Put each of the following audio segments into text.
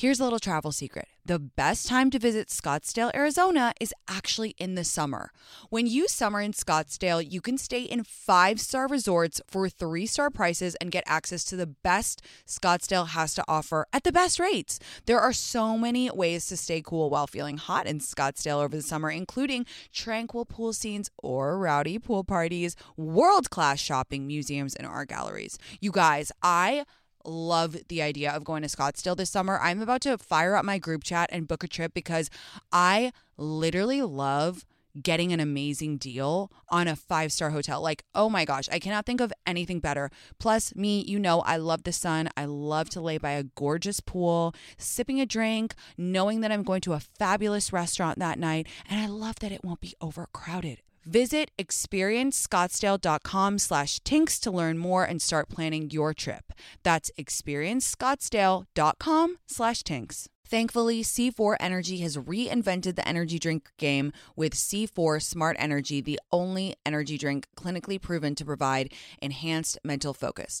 Here's a little travel secret the best time to visit Scottsdale, Arizona is actually in the summer. When you summer in Scottsdale, you can stay in five star resorts for three star prices and get access to the best Scottsdale has to offer at the best rates. There are so many ways to stay cool while feeling hot in Scottsdale over the summer, including tranquil pool scenes or rowdy pool parties, world class shopping, museums, and art galleries. You guys, I love the idea of going to Scottsdale this summer. I'm about to fire up my group chat and book a trip because I literally love getting an amazing deal on a five star hotel. Like, oh my gosh, I cannot think of anything better. Plus, me, you know, I love the sun. I love to lay by a gorgeous pool, sipping a drink, knowing that I'm going to a fabulous restaurant that night. And I love that it won't be overcrowded. Visit experiencescottsdale.com slash tinx to learn more and start planning your trip. That's experiencescottsdale.com slash tinx. Thankfully, C4 Energy has reinvented the energy drink game with C4 Smart Energy, the only energy drink clinically proven to provide enhanced mental focus.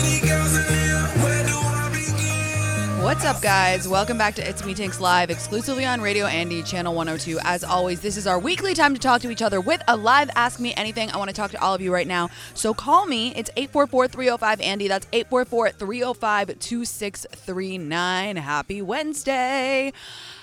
What's up, guys? Welcome back to It's Me Tinx Live, exclusively on Radio Andy, Channel 102. As always, this is our weekly time to talk to each other with a live Ask Me Anything. I want to talk to all of you right now. So call me. It's 844 305 Andy. That's 844 305 2639. Happy Wednesday.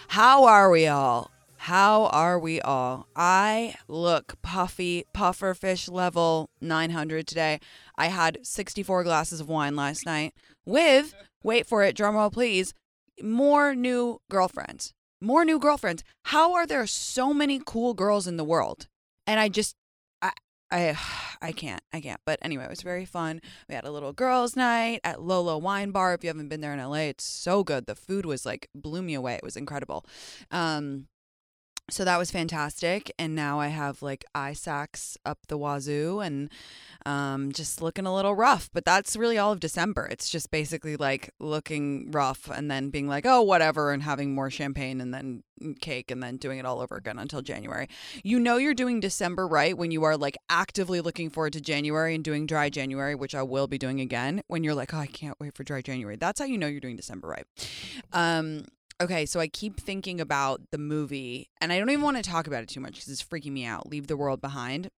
How are we all? How are we all? I look puffy, puffer fish level 900 today. I had 64 glasses of wine last night with wait for it, drumroll please, more new girlfriends. More new girlfriends. How are there so many cool girls in the world? And I just I I I can't. I can't. But anyway, it was very fun. We had a little girls' night at Lolo Wine Bar. If you haven't been there in LA, it's so good. The food was like blew me away. It was incredible. Um so that was fantastic and now i have like eye sacks up the wazoo and um, just looking a little rough but that's really all of december. It's just basically like looking rough and then being like oh whatever and having more champagne and then cake and then doing it all over again until january. You know you're doing december right when you are like actively looking forward to january and doing dry january which i will be doing again when you're like oh i can't wait for dry january. That's how you know you're doing december right. Um Okay, so I keep thinking about the movie, and I don't even want to talk about it too much because it's freaking me out. Leave the World Behind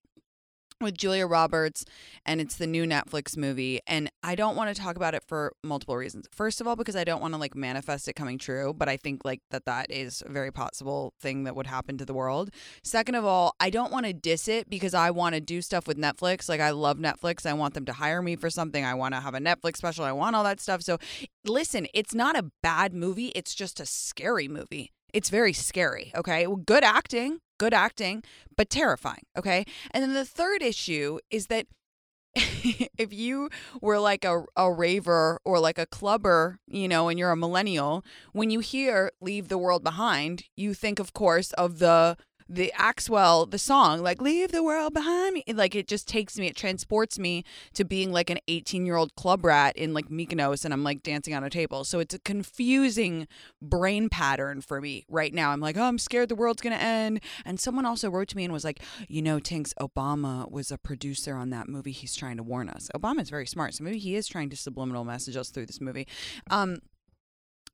with Julia Roberts, and it's the new Netflix movie. And I don't want to talk about it for multiple reasons. First of all, because I don't want to like manifest it coming true, but I think like that that is a very possible thing that would happen to the world. Second of all, I don't want to diss it because I want to do stuff with Netflix. Like I love Netflix. I want them to hire me for something. I want to have a Netflix special. I want all that stuff. So listen, it's not a bad movie. It's just a scary movie. It's very scary. Okay. Well, good acting good acting, but terrifying. Okay. And then the third issue is that if you were like a, a raver or like a clubber, you know, and you're a millennial, when you hear leave the world behind, you think, of course, of the the Axwell, the song, like "Leave the World Behind Me," like it just takes me, it transports me to being like an 18 year old club rat in like Mykonos, and I'm like dancing on a table. So it's a confusing brain pattern for me right now. I'm like, oh, I'm scared the world's gonna end. And someone also wrote to me and was like, you know, Tinx, Obama was a producer on that movie. He's trying to warn us. Obama's very smart, so maybe he is trying to subliminal message us through this movie. Um,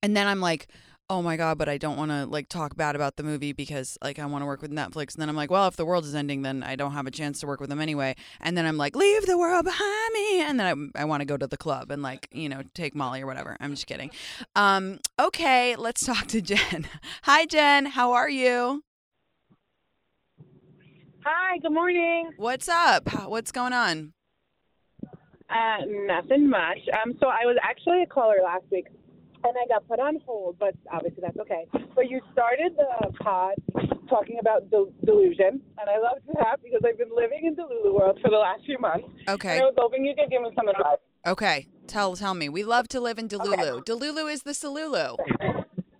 and then I'm like, oh my god, but I don't want to like talk bad about the movie because like I want to work with Netflix. And then I'm like, well, if the world is ending, then I don't have a chance to work with them anyway. And then I'm like, leave the world behind me. And then I, I want to go to the club and like you know take Molly or whatever. I'm just kidding. Um, okay, let's talk to Jen. Hi, Jen. How are you? Hi. Good morning. What's up? What's going on? Uh, nothing much. Um, so I was actually a caller last week, and I got put on hold, but obviously that's okay. But you started the pod talking about del- delusion, and I loved that because I've been living in Delulu world for the last few months. Okay. I was hoping you could give me some advice. Okay. Tell tell me. We love to live in Delulu. Delulu is the Solulu.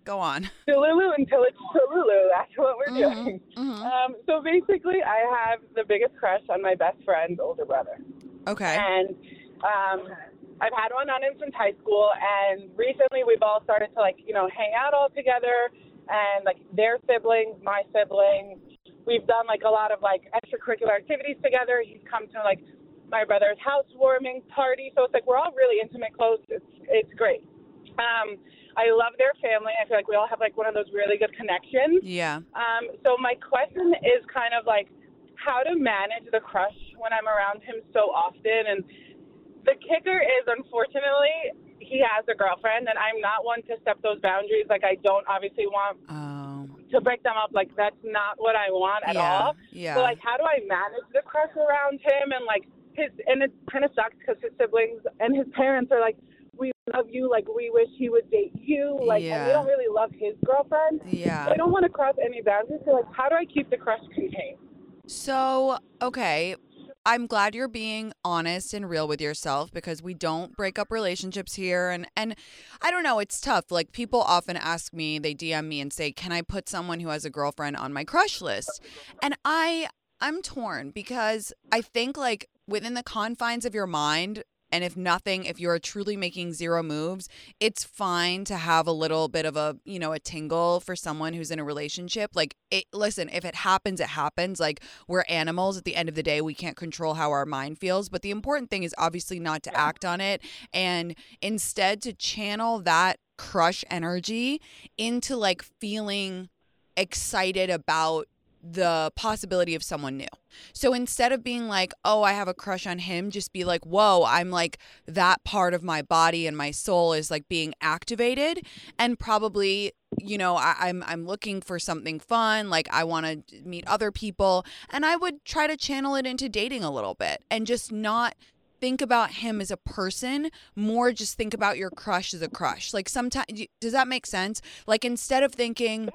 Go on. Delulu until it's Delulu. That's what we're Mhm, doing. mhm. Um, so basically, I have the biggest crush on my best friend's older brother. Okay. and um, I've had one on him since high school. And recently, we've all started to like you know hang out all together, and like their siblings, my siblings. We've done like a lot of like extracurricular activities together. He's come to like my brother's housewarming party, so it's like we're all really intimate, close. It's it's great. Um, I love their family. I feel like we all have like one of those really good connections. Yeah. Um, so my question is kind of like how to manage the crush when I'm around him so often. And the kicker is, unfortunately, he has a girlfriend, and I'm not one to step those boundaries. Like I don't obviously want Oh. to break them up. Like that's not what I want at yeah. all. Yeah. So like, how do I manage the crush around him and like his? And it kind of sucks because his siblings and his parents are like, "We love you. Like we wish he would date you. Like and we don't really love his girlfriend. yeah. So I don't want to cross any boundaries. So like, how do I keep the crush contained? So, okay. I'm glad you're being honest and real with yourself because we don't break up relationships here and and I don't know, it's tough. Like people often ask me, they DM me and say, "Can I put someone who has a girlfriend on my crush list?" And I I'm torn because I think like within the confines of your mind and if nothing, if you're truly making zero moves, it's fine to have a little bit of a, you know, a tingle for someone who's in a relationship. Like, it, listen, if it happens, it happens. Like, we're animals. At the end of the day, we can't control how our mind feels. But the important thing is obviously not to act on it and instead to channel that crush energy into like feeling excited about the possibility of someone new. So instead of being like, oh, I have a crush on him, just be like, whoa, I'm like that part of my body and my soul is like being activated and probably you know I, i'm i'm looking for something fun like i want to meet other people and i would try to channel it into dating a little bit and just not think about him as a person more just think about your crush as a crush like sometimes does that make sense like instead of thinking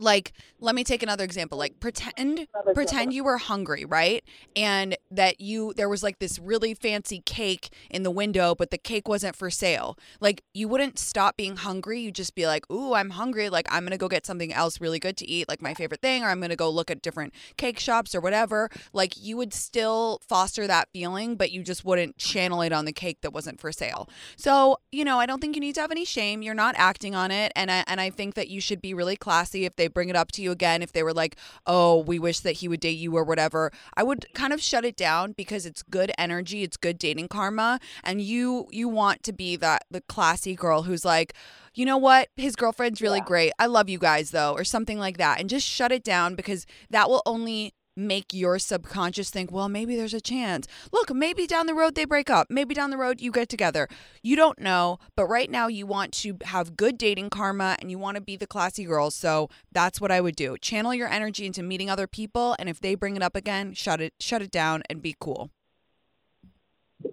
like let me take another example like pretend pretend you were hungry right? And that you there was like this really fancy cake in the window but the cake wasn't for sale. Like you wouldn't stop being hungry. You'd just be like ooh i'm hungry. Like i'm gonna go get something else really good to eat like my favorite thing or i'm gonna go look at different cake shops or whatever. Like you would still foster that feeling but you just wouldn't channel it on the cake that wasn't for sale. So you know i don't think you need to have any shame. You're not acting on it. And i and i think that you should be really classy if they bring it up to you again if they were like oh we wish that he would date you or whatever. I would kind of shut it down because it's good energy it's good dating karma and you you want to be that the classy girl who's like you know what? His girlfriend's really Yeah. great. I love you guys though or something like that and just shut it down because that will only make your subconscious think, well, maybe there's a chance. Look, maybe down the road they break up. Maybe down the road you get together. You don't know, but right now you want to have good dating karma and you want to be the classy girl. So that's what I would do. Channel your energy into meeting other people and if they bring it up again, shut it shut it down and be cool.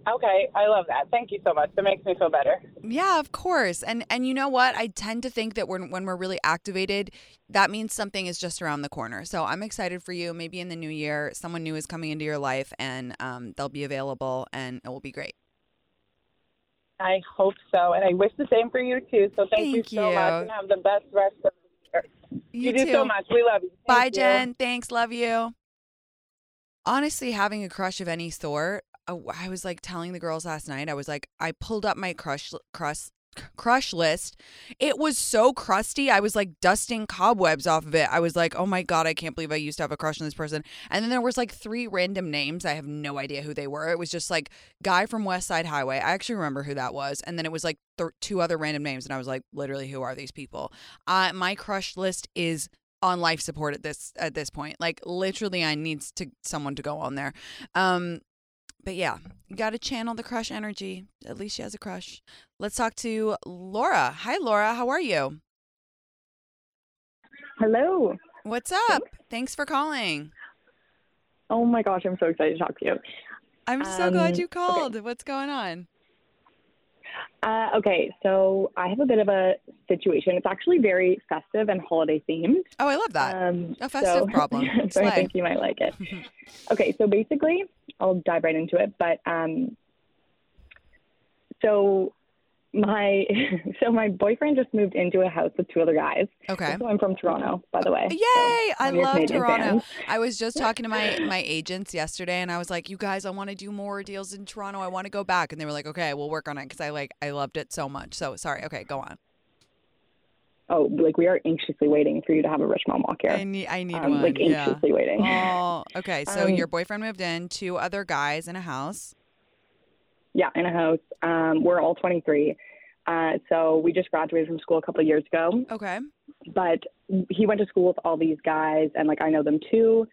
Okay, I love that. Thank you so much. That makes me feel better. Yeah, of course. And and you know what? I tend to think that when when we're really activated, that means something is just around the corner. So I'm excited for you. Maybe in the new year, someone new is coming into your life, and um, they'll be available, and it will be great. I hope so, and I wish the same for you too. So thank, Thank you so much, you. and have the best rest of the year. You, do too. so much. We love you. Bye, you. Jen. Thanks. Love you. Honestly, having a crush of any sort, I was like telling the girls last night. I was like, I pulled up my crush crush crush list. It was so crusty. I was like dusting cobwebs off of it. I was like, oh my god, I can't believe I used to have a crush on this person. And then there was like three random names. I have no idea who they were. It was just like guy from West Side Highway. I actually remember who that was. And then it was like th- two other random names, and I was like, literally, who are these people? Uh, my crush list is on life support at this at this point. Like literally I need to someone to go on there. Um but yeah, you got to channel the crush energy. At least she has a crush. Let's talk to Laura. Hi Laura, how are you? Hello. What's up? Thanks for calling. Oh my gosh, I'm so excited to talk to you. I'm so glad Um, you called. What's going on? Uh, okay, so I have a bit of a situation. It's actually very festive and holiday themed. Oh, I love that. Um, A festive so, problem. so I think you might like it. okay, so basically, I'll dive right into it. But um, so my so my boyfriend just moved into a house with two other guys. okay. So I'm from Toronto, by the way. Yay! So I one of your love Canadian Toronto. fans. I was just talking to my my agents yesterday, and I was like, "You guys, I want to do more deals in Toronto. I want to go back." And they were like, "Okay, we'll work on it," because I like I loved it so much. So sorry. Okay, go on. Oh, like we are anxiously waiting for you to have a rich mom walk here. I need I need um, one. like yeah. anxiously waiting. Oh, okay. So Um, your boyfriend moved in, two other guys in a house. Yeah, in a house. Um, we're all 23. Uh, so we just graduated from school a couple of years ago. Okay. But he went to school with all these guys, and like I know them too.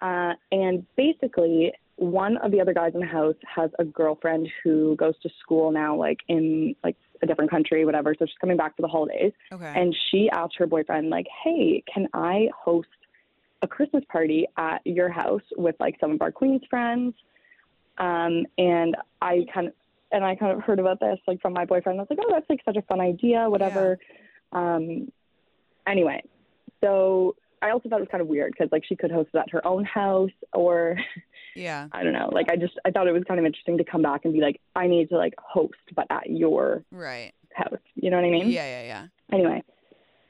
Uh, and basically, one of the other guys in the house has a girlfriend who goes to school now, like in like a different country, whatever. So she's coming back for the holidays, Okay. and she asked her boyfriend, like, "Hey, can I host a Christmas party at your house with like some of our Queens friends?" Um, and I kind of and I kind of heard about this like from my boyfriend. I was like, "Oh, that's like such a fun idea, whatever." Um, anyway, so I also thought it was kind of weird because like she could host it at her own house or yeah. I don't know. Like I just I thought it was kind of interesting to come back and be like, I need to like host, but at your Right. house. You know what I mean? Yeah, yeah, yeah. Anyway,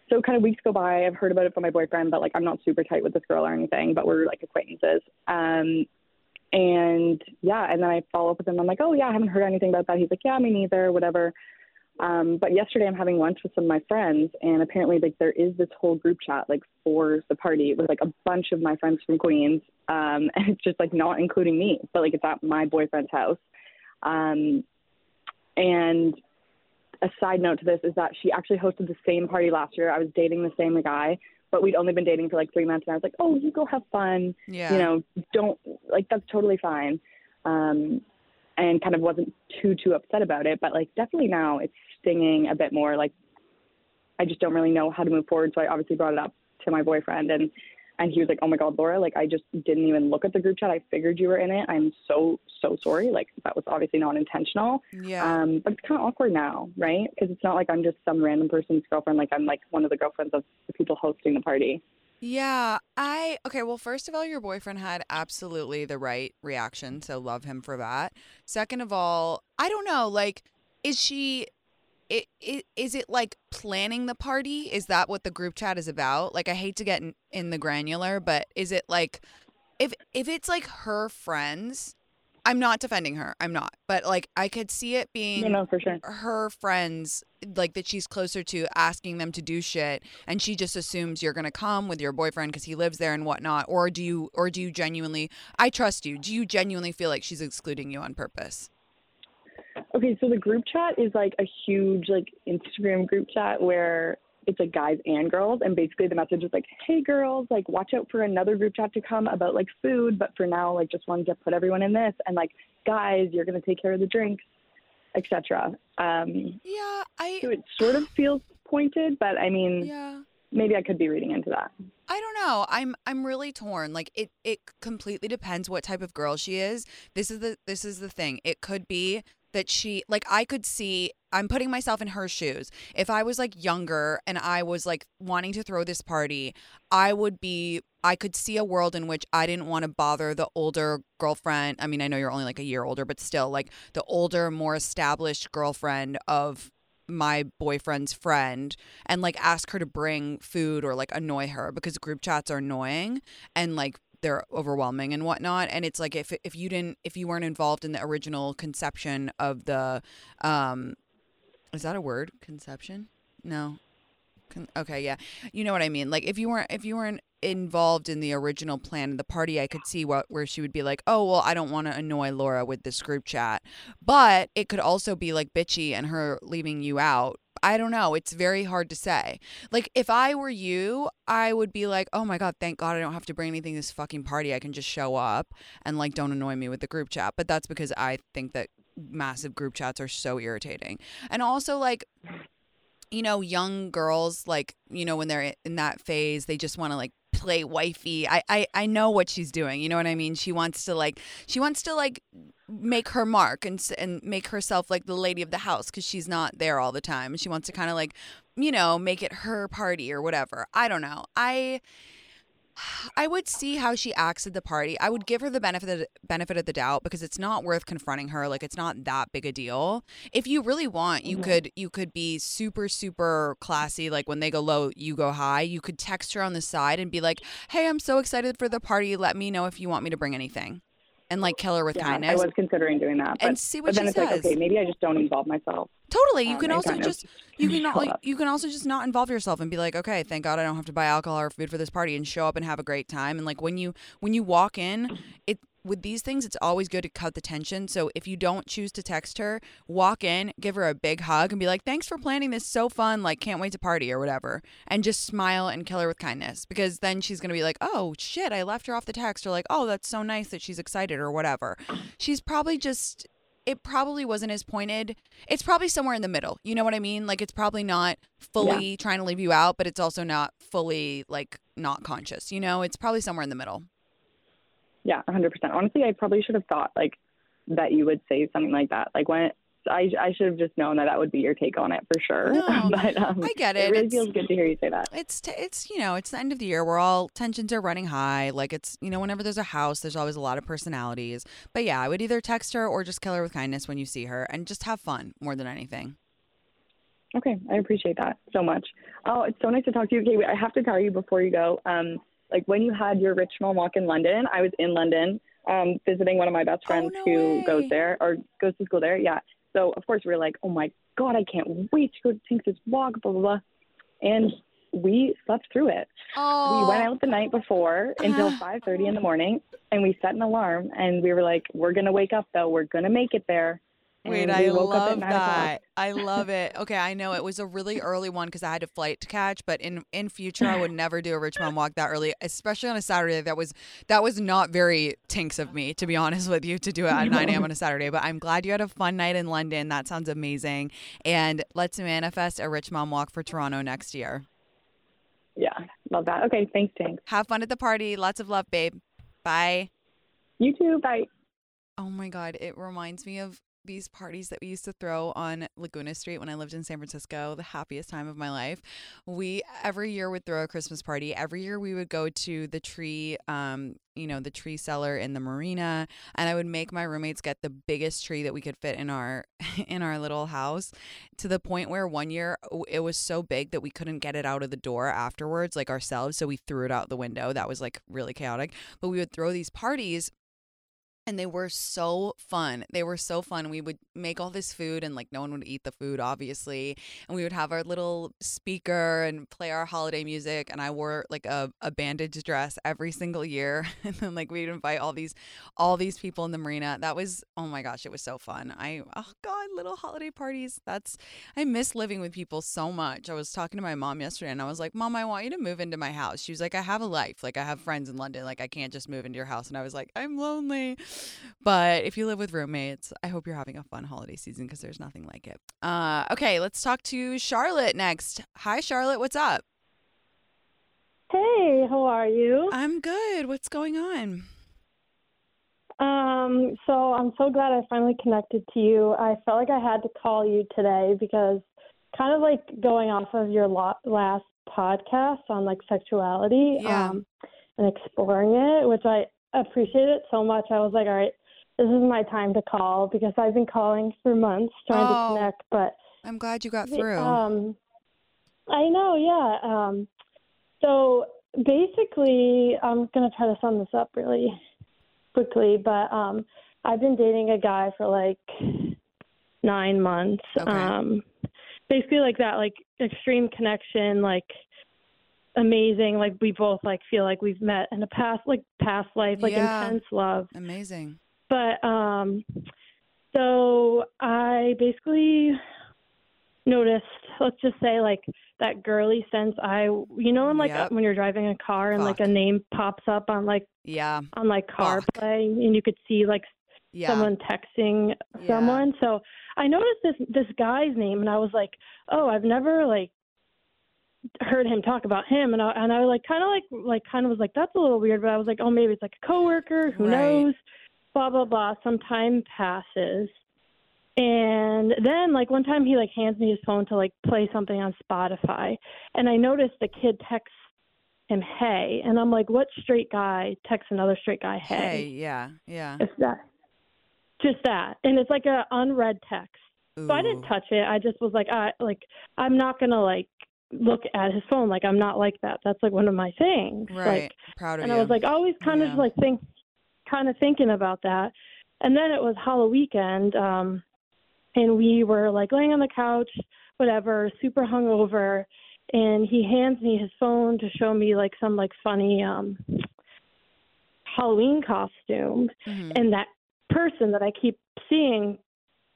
so kind of weeks go by. I've heard about it from my boyfriend, but like I'm not super tight with this girl or anything, but we're like acquaintances. Um, and yeah, and then I follow up with him. I'm like, oh yeah, I haven't heard anything about that. He's like, yeah, me neither, whatever. Um, but yesterday I'm having lunch with some of my friends, and apparently like there is this whole group chat like for the party with like a bunch of my friends from Queens, um, and it's just like not including me, but like it's at my boyfriend's house. Um, and a side note to this is that she actually hosted the same party last year. I was dating the same guy, but we'd only been dating for like three months, and I was like, "Oh, you go have fun. Yeah. You know, don't like that's totally fine." Um, and kind of wasn't too too upset about it, but like definitely now it's stinging a bit more. Like I just don't really know how to move forward, so I obviously brought it up to my boyfriend, and and he was like, "Oh my God, Laura! Like I just didn't even look at the group chat. I figured you were in it. I'm so so sorry. Like that was obviously not intentional." yeah. Um, but it's kind of awkward now, right? Because it's not like I'm just some random person's girlfriend. Like I'm like one of the girlfriends of the people hosting the party. Yeah, I okay. Well, first of all, your boyfriend had absolutely the right reaction, so love him for that. Second of all, I don't know, like, is she? It, it, is it like planning the party? Is that what the group chat is about? Like, I hate to get in, in the granular, but is it like, if if it's like her friends, I'm not defending her. I'm not, but like I could see it being You know, for sure. her friends like that she's closer to asking them to do shit and she just assumes you're gonna come with your boyfriend because he lives there and whatnot or do you or do you genuinely i trust you do you genuinely feel like she's excluding you on purpose Okay, so the group chat is like a huge like Instagram group chat where it's like guys and girls, and basically the message is like, "Hey girls, like watch out for another group chat to come about like food, but for now, like just wanted to put everyone in this, and like guys, you're gonna take care of the drinks, etc." Um, yeah i so it sort of feels pointed, but I mean, yeah maybe I could be reading into that. I don't know. I'm I'm really torn. Like it it completely depends what type of girl she is. This is the this is the thing. It could be that she like I could see I'm putting myself in her shoes. If I was like younger and I was like wanting to throw this party, I would be I could see a world in which I didn't want to bother the older girlfriend. I mean, I know you're only like a year older, but still like the older, more established girlfriend of my boyfriend's friend and like ask her to bring food or like annoy her because group chats are annoying and like they're overwhelming and whatnot and it's like if if you didn't if you weren't involved in the original conception of the um is that a word? Conception? No. Con- okay yeah. You know what i mean? Like if you weren't if you weren't involved in the original plan of the party i could see what where she would be like oh well i don't want to annoy laura with this group chat. But it could also be like bitchy and her leaving you out i don't know it's very hard to say. Like if i were you i would be like oh my god thank god i don't have to bring anything to this fucking party i can just show up and like don't annoy me with the group chat. But that's because i think that massive group chats are so irritating. And also like you know, young girls, like, you know, when they're in that phase, they just want to like play wifey. I, I I know what she's doing. You know what I mean? She wants to like she wants to like make her mark and and make herself like the lady of the house cuz she's not there all the time. She wants to kind of like, you know, make it her party or whatever. I don't know. I I would see how she acts at the party. I would give her the benefit of, benefit of the doubt because it's not worth confronting her. Like it's not that big a deal. If you really want, you Mhm. could you could be super super classy. Like when they go low, you go high. You could text her on the side and be like, "Hey, I'm so excited for the party. Let me know if you want me to bring anything." And like kill her with Yeah, I was considering doing that, but, and see what but then she it's says. like, okay, maybe I just don't involve myself. Totally. You um, can also just you can not, up. you can also just not involve yourself and be like, okay, thank God I don't have to buy alcohol or food for this party and show up and have a great time. And like when you when you walk in, it with these things, it's always good to cut the tension. So if you don't choose to text her, walk in, give her a big hug, and be like, "Thanks for planning this. So fun. Like, can't wait to party or whatever." And just smile and kill her with kindness because then she's gonna be like, "Oh shit, I left her off the text," or like, "Oh, that's so nice that she's excited," or whatever. She's probably just it probably wasn't as pointed. It's probably somewhere in the middle. You know what I mean? Like it's probably not fully trying to leave you out, but it's also not fully like not conscious. You know, it's probably somewhere in the middle. Yeah, 100%. Honestly, I probably should have thought like that you would say something like that. Like when I I should have just known that that would be your take on it for sure. No, but um, I get it. It really It's- feels good to hear you say that. It's t- it's you know it's the end of the year. We're all tensions are running high. Like it's you know whenever there's a house, there's always a lot of personalities. But yeah, I would either text her or just kill her with kindness when you see her, and just have fun more than anything. Okay, I appreciate that so much. Oh, it's so nice to talk to you. Okay, wait, I have to tell you before you go. Um, like when you had your rich mom walk in London, I was in London, um, visiting one of my best friends no who way. goes there or goes to school there. Yeah. So of course we were like, oh my god, I can't wait to go to Tinx's walk, blah blah blah, and we slept through it. Oh, We went out the night before until Ah. 5:30 in the morning, and we set an alarm, and we were like, we're gonna wake up though, we're gonna make it there. Wait, I we woke up at love that. I love it. Okay, I know it was a really early one because I had a flight to catch, but in in future I would never do a rich mom walk that early, especially on a Saturday. That was that was not very Tinx of me, to be honest with you, to do it at 9 a.m. on a Saturday. But I'm glad you had a fun night in London. That sounds amazing. And let's manifest a rich mom walk for Toronto next year. Yeah, love that. Okay, thanks, Tinx. Have fun at the party. Lots of love, babe. Bye. You too. Bye. Oh my God. It reminds me of these parties that we used to throw on Laguna Street when I lived in San Francisco, the happiest time of my life. We every year would throw a Christmas party. Every year we would go to the tree, um, you know, the tree cellar in the marina, and I would make my roommates get the biggest tree that we could fit in our in our little house to the point where one year it was so big that we couldn't get it out of the door afterwards like ourselves, so we threw it out the window. That was like really chaotic. But we would throw these parties and they were so fun. They were so fun. We would make all this food and like no one would eat the food obviously. And we would have our little speaker and play our holiday music and I wore like a, a bandage dress every single year. and then like we'd invite all these all these people in the marina. That was oh my gosh, it was so fun. I oh god, little holiday parties. That's I miss living with people so much. I was talking to my mom yesterday and I was like, "Mom, I want you to move into my house." She was like, "I have a life. Like I have friends in London. Like I can't just move into your house." And I was like, "I'm lonely." But if you live with roommates, I hope you're having a fun holiday season because there's nothing like it. Uh, okay, let's talk to Charlotte next. Hi, Charlotte. What's up? Hey, how are you? I'm good. What's going on? Um, so I'm so glad I finally connected to you. I felt like I had to call you today because kind of like going off of your lo- last podcast on like sexuality Yeah. um, and exploring it, which I appreciate it so much. I was like, all right, this is my time to call because I've been calling for months trying Oh. to connect, but I'm glad you got through. Um, I know, yeah. Um, so basically, I'm gonna try to sum this up really quickly, but um, I've been dating a guy for like nine months. Okay. Um, basically, like that, like extreme connection, like amazing. Like we both like feel like we've met in a past, like past life, like Yeah. intense love Amazing. but um so i basically noticed let's just say like that girly sense i you know when like Yep. when you're driving a car and like a name pops up on like Yeah. on like Fuck. CarPlay and you could see like Yeah. someone texting Yeah. someone so i noticed this this guy's name and i was like oh i've never like heard him talk about him and I and I was like kind of like like kind of was like that's a little weird but I was like oh maybe it's like a coworker who Right. knows blah blah blah some time passes and then like one time he like hands me his phone to like play something on Spotify and I noticed the kid texts him hey and I'm like what straight guy texts another straight guy Hey, yeah. Yeah. it's that. Just that. And it's like a unread text. So I didn't touch it. I just was like, I like I'm not gonna like look at his phone. Like I'm not like that. That's like one of my things. Right. Like Proud of and you. I was like always kind Yeah. of like think kind of thinking about that. And then it was Halloween weekend, um and we were like laying on the couch, whatever, super hungover, and he hands me his phone to show me like some like funny um Halloween costume Mhm. and that person that I keep seeing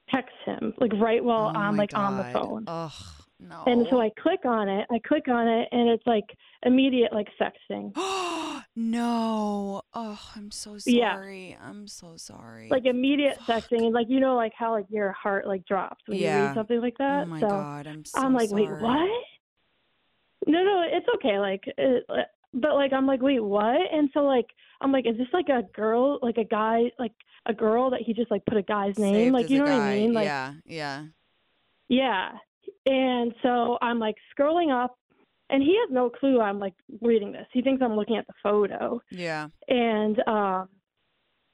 texts him like right while Oh I'm like on the phone. Ugh. No. And so I click on it. I click on it and it's like immediate like sexting. Oh no. Oh, I'm so sorry. Yeah. I'm so sorry. Like immediate Fuck. sexting and like you know like how like your heart like drops when you read something like that. oh my so god, I'm so I'm like, sorry. wait, what? No, no, it's okay. Like, it, uh, but like, I'm like, wait, what? And so like, I'm like, is this like a girl, like a guy, like a girl that he just like put a guy's name? Saved like, you know what. I mean? Like, yeah, yeah. yeah. And so I'm like scrolling up, and he has no clue I'm like reading this. He thinks I'm looking at the photo, Yeah. and um,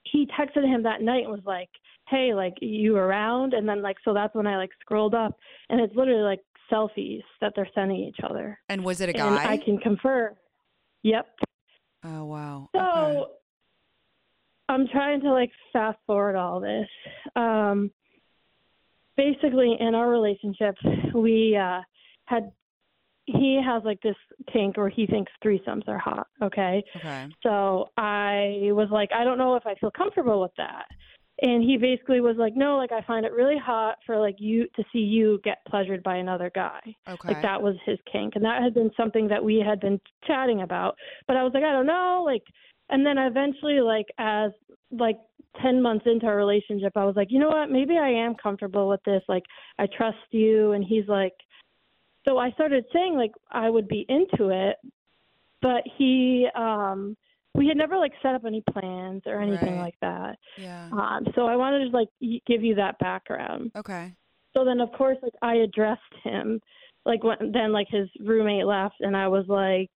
he texted him that night and was like, "Hey, like, you around?" And then like, so that's when I like scrolled up, and it's literally like selfies that they're sending each other. And was it a And guy? I can confirm. Yep. Oh wow. So okay. I'm trying to like fast forward all this. Um, basically, in our relationship, we uh, had he has like this kink where he thinks threesomes are hot. Okay. Okay. So I was like, I don't know if I feel comfortable with that. And he basically was like, no, like I find it really hot for like you to see you get pleasured by another guy. Okay. Like that was his kink, and that had been something that we had been chatting about. But I was like, I don't know, like, and then eventually, like as like ten months into our relationship, I was like, you know what, maybe I am comfortable with this. Like, I trust you, and he's like, so I started saying like I would be into it, but he, um, we had never like set up any plans or anything Right. like that. Yeah. Um, so I wanted to like give you that background. Okay. So then, of course, like I addressed him, like when then like his roommate left, and I was like,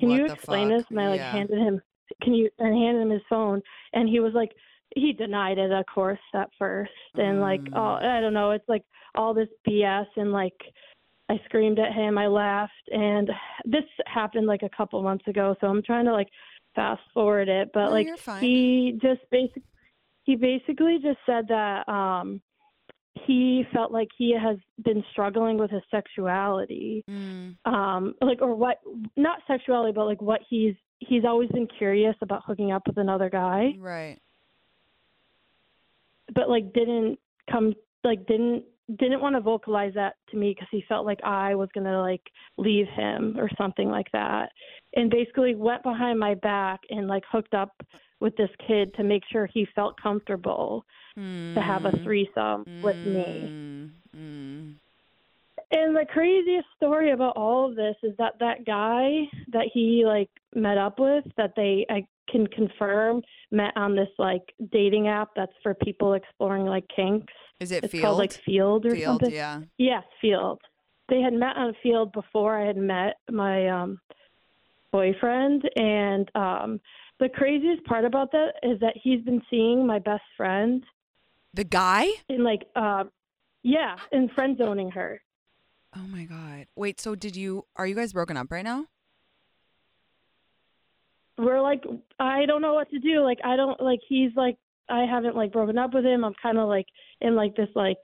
"Can What you explain fuck? this?" And I like Yeah. handed him, "Can you?" and handed him his phone, and he was like, he denied it, of course, at first, and like, Mm. oh, I don't know, it's like all this BS, and like. I screamed at him. I laughed, and this happened like a couple months ago. So I'm trying to like fast forward it, but No, like he just basic he basically just said that um he felt like he has been struggling with his sexuality Mm. um like or what not sexuality but like what he's he's always been curious about hooking up with another guy Right. but like didn't come like didn't didn't want to vocalize that to me because he felt like I was gonna like leave him or something like that, and basically went behind my back and like hooked up with this kid to make sure he felt comfortable to have a Mm. threesome with me. Mm. Mm. And the craziest story about all of this is that that guy that he like met up with, that they I can confirm met on this like dating app that's for people exploring like kinks. Is it It's Feeld? called like Feeld or Feeld. something. Yeah. Yes, Feeld. They had met on Feeld before I had met my um boyfriend and um the craziest part about that is that he's been seeing my best friend The guy? in like uh Yeah, and friend zoning her. Oh my god. Wait, so did you are you guys broken up right now? We're like, I don't know what to do. Like, I don't like. He's like, I haven't like broken up with him. I'm kind of like in like this like.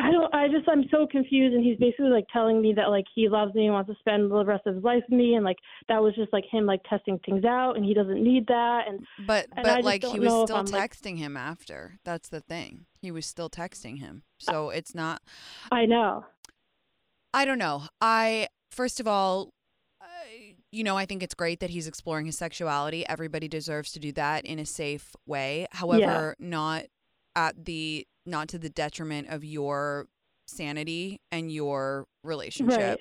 I don't. I just. I'm so confused, and he's basically like telling me that like he loves me and wants to spend the rest of his life with me, and like that was just like him like testing things out, and he doesn't need that, and But And but like he was still I'm, like- texting him after. That's the thing. He was still texting him. So it's not I know. I don't know. I first of all, you know, I think it's great that he's exploring his sexuality. Everybody deserves to do that in a safe way. However, not at the not to the detriment of your sanity and your relationship. Right.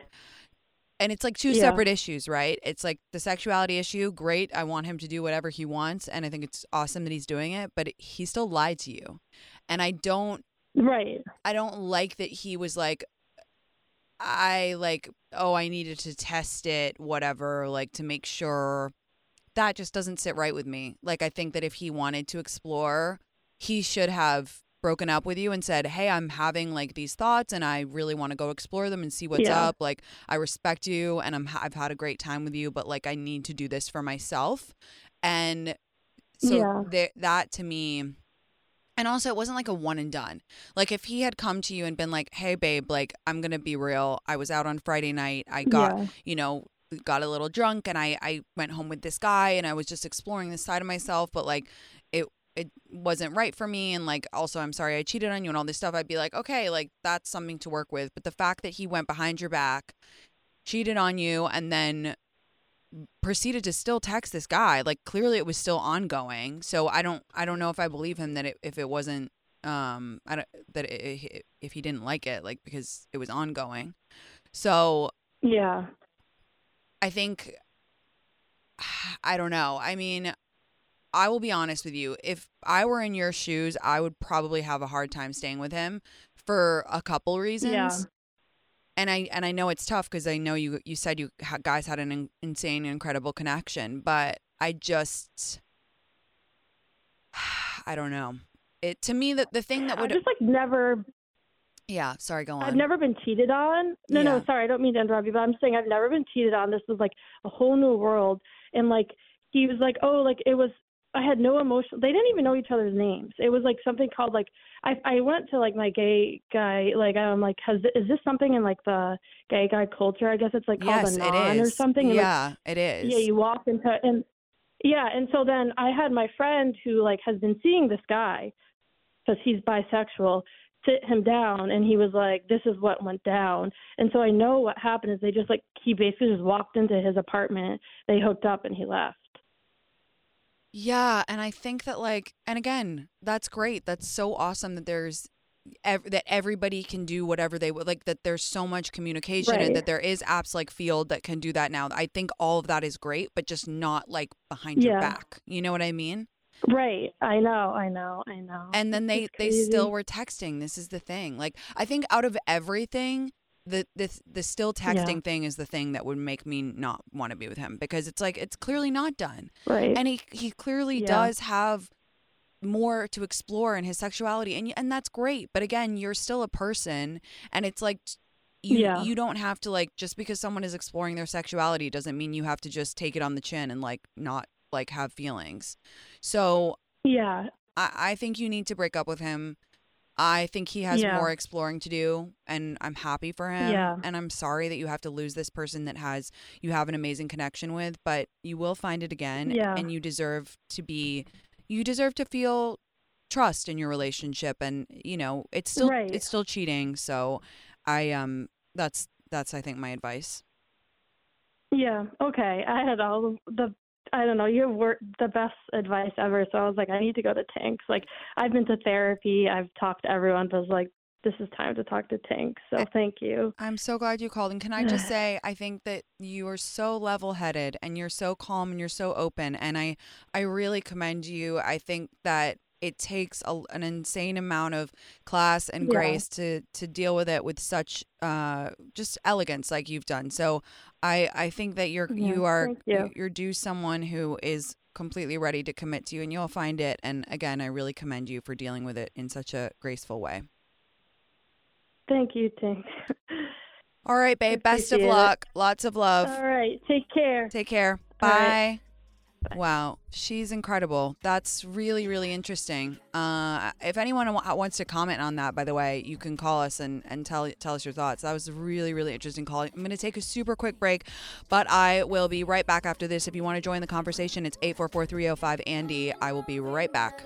And it's like two Yeah. separate issues, right? It's like the sexuality issue, great. I want him to do whatever he wants and I think it's awesome that he's doing it, but he still lied to you. And I don't Right. I don't like that he was like I like oh I needed to test it whatever like to make sure that just doesn't sit right with me. Like I think that if he wanted to explore, he should have broken up with you and said, "Hey, I'm having like these thoughts and I really want to go explore them and see what's Yeah. up. Like I respect you and I'm I've had a great time with you, but like I need to do this for myself." And so Yeah. th- that to me and also, it wasn't like a one and done. Like, if he had come to you and been like, hey, babe, like, I'm going to be real. I was out on Friday night. I got, yeah. you know, got a little drunk and I, I went home with this guy and I was just exploring this side of myself, but like, it, it wasn't right for me. And like, also, I'm sorry I cheated on you and all this stuff. I'd be like, okay, like, that's something to work with. But the fact that he went behind your back, cheated on you, and then proceeded to still text this guy like clearly it was still ongoing so i don't i don't know if i believe him that it, if it wasn't um i don't that it, if he didn't like it like because it was ongoing so Yeah. i think i don't know i mean i will be honest with you if i were in your shoes i would probably have a hard time staying with him for a couple reasons Yeah. and I and I know it's tough because I know you you said you guys had an in- insane, incredible connection, but I just I don't know. It to me that the thing that would just like never yeah. Sorry, go on. I've never been cheated on. No, Yeah. no, sorry, I don't mean to interrupt you, but I'm saying I've never been cheated on. This was like a whole new world. And like he was like, Oh, like it was I had no emotion they didn't even know each other's names. It was like something called like I I went to like my gay guy like I'm like, has is this something in like the gay guy culture? I guess it's like called yes, a non or something. And, like, Yeah, it is. yeah, you walk into and yeah, and so then I had my friend who like has been seeing this guy because he's bisexual sit him down and he was like this is what went down and so i know what happened is they just like he basically just walked into his apartment they hooked up and he left Yeah, and I think that like, and again, that's great. That's so awesome that there's ev- that everybody can do whatever they would like. That there's so much communication and that there is apps like Feeld that can do that now. I think all of that is great, but just not like behind your back. You know what I mean? right i know i know i know And then they they still were texting. This is the thing. Like I think out of everything. The, the the still texting thing is the thing that would make me not want to be with him because it's like it's clearly not done. right and he he clearly Yeah. does have more to explore in his sexuality and and that's great but again you're still a person and it's like you Yeah. you don't have to like just because someone is exploring their sexuality doesn't mean you have to just take it on the chin and like not like have feelings so yeah i i think you need to break up with him I think he has Yeah. more exploring to do, and I'm happy for him. Yeah. And I'm sorry that you have to lose this person that has you have an amazing connection with, but you will find it again, Yeah. and you deserve to be, you deserve to feel trust in your relationship, and you know it's still Right. it's still cheating. So, I um that's that's I think my advice. Yeah. Okay. I had all the I don't know, you have wor- the best advice ever. So I was like, I need to go to Tinx. Like I've been to therapy, I've talked to everyone, but I was like, this is time to talk to Tinx. So I- thank you. I'm so glad you called. And can I just say, I think that you are so level headed and you're so calm and you're so open. And I, I really commend you. I think that it takes a, an insane amount of class and Yeah. grace to to deal with it with such uh just elegance like you've done. So I I think that you're Yeah, you are you. you're due someone who is completely ready to commit to you and you'll find it. And again, I really commend you for dealing with it in such a graceful way. Thank you, Tink. All right, babe. Best of Appreciate it. luck. Lots of love. All right. Take care. Take care. Bye. Right. Wow, she's incredible. That's really, really interesting. Uh, if anyone wa- wants to comment on that, by the way, you can call us and, and tell tell us your thoughts. That was a really, really interesting call. I'm going to take a super quick break, but I will be right back after this. If you want to join the conversation, it's 844-305-ANDY. I will be right back.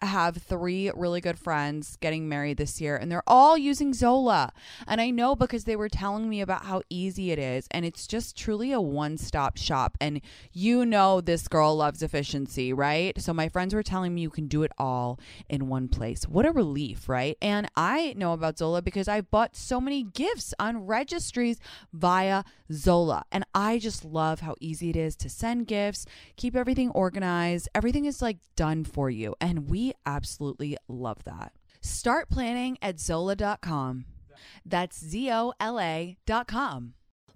have three really good friends getting married this year, and they're all using Zola. And I know because they were telling me about how easy it is, and it's just truly a one stop shop. And you know, this girl loves efficiency, right? So my friends were telling me you can do it all in one place. What a relief, right? And I know about Zola because I bought so many gifts on registries via Zola. And I just love how easy it is to send gifts, keep everything organized. Everything is like done for you. And we absolutely love that. Start planning at Zola.com. That's Z O L A.com.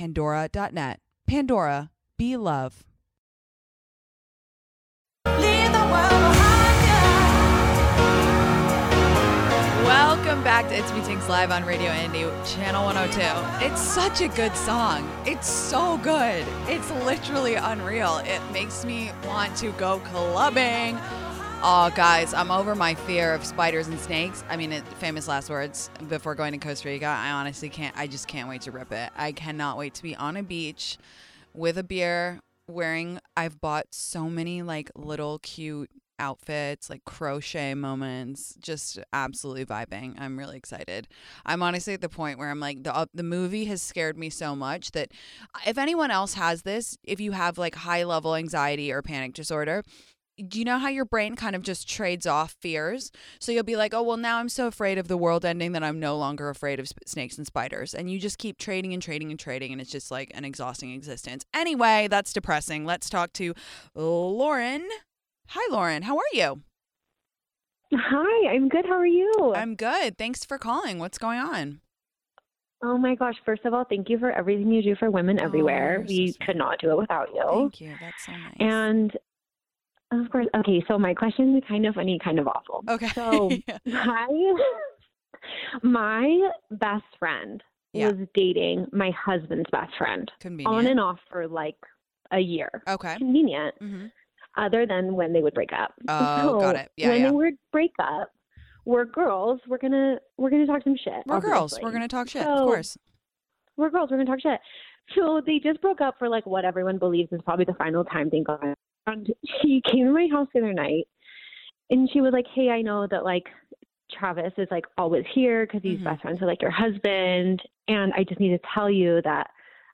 pandora.net. Pandora, be love. Leave the world behind Welcome back to It's Me Tinx Live on Radio Andy, Channel 102. It's such a good song. It's so good. It's literally unreal. It makes me want to go clubbing. Oh, guys, I'm over my fear of spiders and snakes. I mean, famous last words before going to Costa Rica. I honestly can't, I just can't wait to rip it. I cannot wait to be on a beach with a beer, wearing, I've bought so many like little cute outfits, like crochet moments, just absolutely vibing. I'm really excited. I'm honestly at the point where I'm like the uh, the movie has scared me so much that if anyone else has this, if you have like high level anxiety or panic disorder, do you know how your brain kind of just trades off fears? So you'll be like, oh, well, now I'm so afraid of the world ending that I'm no longer afraid of sp- snakes and spiders. And you just keep trading and trading and trading, and it's just like an exhausting existence. Anyway, that's depressing. Let's talk to Lauren. Hi, Lauren. How are you? Hi, I'm good. How are you? I'm good. Thanks for calling. What's going on? oh my gosh, first of all, thank you for everything you do for women Oh, everywhere. so we could not do it without you. Thank you. That's so nice. And of course, okay, so my question is kind of funny, kind of awful. okay. So Yeah. my my best friend Yeah. was dating my husband's best friend Convenient. on and off for like a year. okay. Convenient, hmm other than when they would break up. Oh, so got it. Yeah, when yeah. they would break up, we're girls. We're gonna we're gonna talk some shit. We're girls. We're going to talk shit, of course. we're girls, we're gonna talk shit. So they just broke up for like what everyone believes is probably the final time, thank God. And she came to my house the other night and she was like, Hey, I know that like Travis is like always here because he's Mhm. best friends with like your husband. And I just need to tell you that